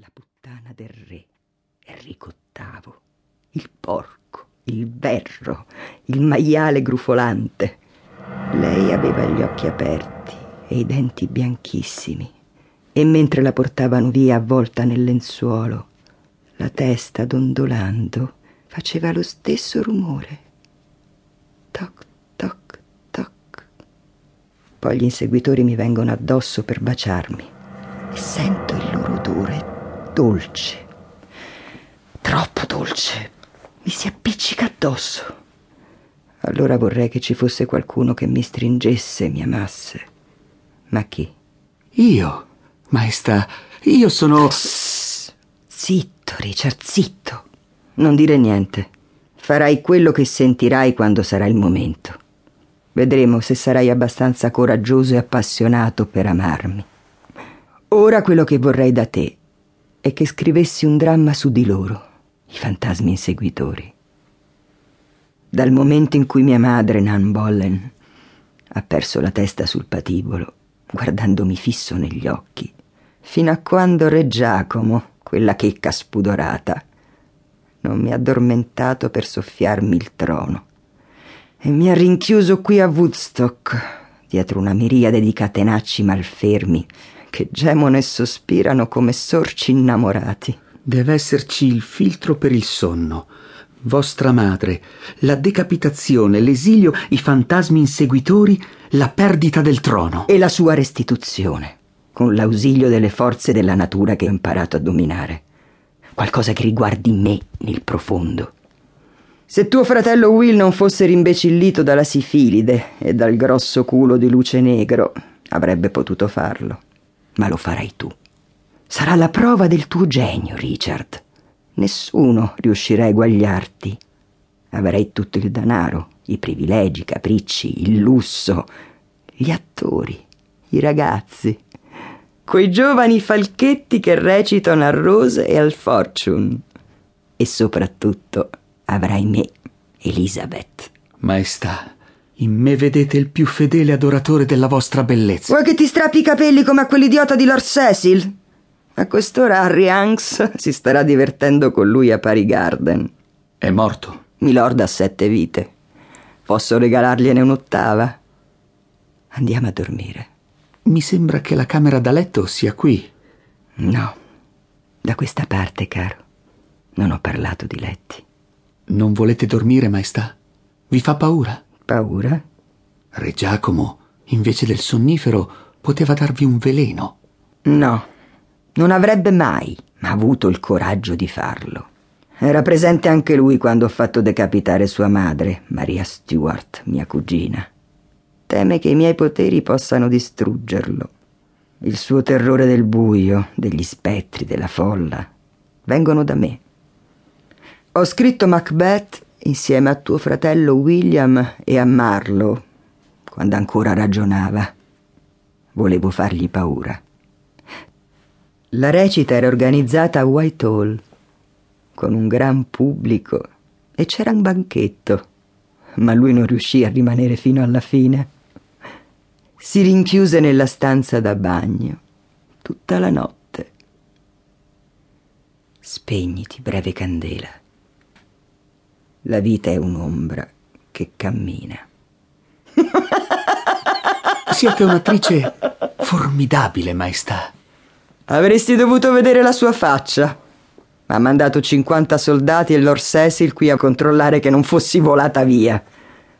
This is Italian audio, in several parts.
la puttana del re, Enrico VIII, il porco, il verro, il maiale grufolante. Lei aveva gli occhi aperti e i denti bianchissimi e mentre la portavano via avvolta nel lenzuolo, la testa dondolando faceva lo stesso rumore. Toc, toc, toc. Poi gli inseguitori mi vengono addosso per baciarmi e sento il loro odore dolce, troppo dolce. Mi si appiccica addosso. Allora vorrei che ci fosse qualcuno che mi stringesse e mi amasse. Ma chi? Io, maestà, io sono... Psst, zitto, Richard, zitto. Non dire niente. Farai quello che sentirai quando sarà il momento. Vedremo se sarai abbastanza coraggioso e appassionato per amarmi. Ora quello che vorrei da te è che scrivessi un dramma su di loro, i fantasmi inseguitori. Dal momento in cui mia madre, Nan Bollen, ha perso la testa sul patibolo, guardandomi fisso negli occhi, fino a quando Re Giacomo, quella checca spudorata, non mi ha addormentato per soffiarmi il trono e mi ha rinchiuso qui a Woodstock, dietro una miriade di catenacci malfermi che gemono e sospirano come sorci innamorati. Deve esserci il filtro per il sonno. Vostra madre, la decapitazione, l'esilio, i fantasmi inseguitori, la perdita del trono. E la sua restituzione, con l'ausilio delle forze della natura che ho imparato a dominare qualcosa che riguardi me nel profondo. Se tuo fratello Will non fosse rimbecillito dalla sifilide e dal grosso culo di luce negro, avrebbe potuto farlo. Ma lo farai tu. Sarà la prova del tuo genio, Richard. Nessuno riuscirà a eguagliarti. Avrai tutto il denaro, i privilegi, i capricci, il lusso, gli attori, i ragazzi quei giovani falchetti che recitano al Rose e al Fortune. E soprattutto avrai me, Elizabeth. Maestà, in me vedete il più fedele adoratore della vostra bellezza. Vuoi che ti strappi i capelli come a quell'idiota di Lord Cecil? A quest'ora Harry Hanks si starà divertendo con lui a Pari Garden. È morto. Milord ha sette vite. Posso regalargliene un'ottava? Andiamo a dormire. Mi sembra che la camera da letto sia qui. No, da questa parte, caro. Non ho parlato di letti. Non volete dormire, maestà? Vi fa paura? Paura? Re Giacomo, invece del sonnifero, poteva darvi un veleno. No, non avrebbe mai avuto il coraggio di farlo. Era presente anche lui quando ho fatto decapitare sua madre, Maria Stuart, mia cugina. Teme che i miei poteri possano distruggerlo. Il suo terrore del buio, degli spettri, della folla, vengono da me. Ho scritto Macbeth insieme a tuo fratello William e a Marlowe, quando ancora ragionava. Volevo fargli paura. La recita era organizzata a Whitehall, con un gran pubblico, e c'era un banchetto, ma lui non riuscì a rimanere fino alla fine si rinchiuse nella stanza da bagno tutta la notte. Spegniti, breve candela. La vita è un'ombra che cammina. Siete un'attrice formidabile, maestà. Avresti dovuto vedere la sua faccia. Ha mandato 50 soldati e Lord Cecil qui a controllare che non fossi volata via.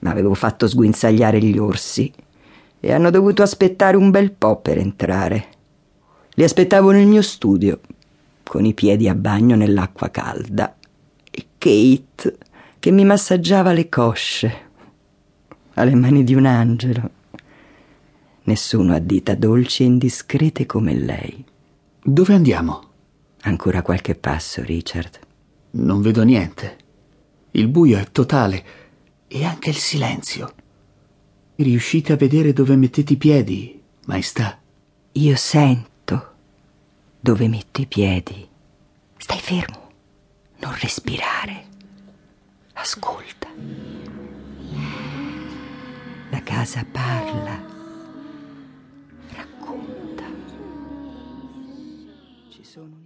Ma avevo fatto sguinzagliare gli orsi e hanno dovuto aspettare un bel po' per entrare. Li aspettavo nel mio studio, con i piedi a bagno nell'acqua calda, e Kate che mi massaggiava le cosce, alle mani di un angelo. Nessuno ha dita dolci e indiscrete come lei. Dove andiamo? Ancora qualche passo, Richard. Non vedo niente. Il buio è totale e anche il silenzio. Riuscite a vedere dove mettete i piedi, maestà? Io sento dove metto i piedi. Stai fermo. Non respirare. Ascolta. La casa parla. Racconta. Ci sono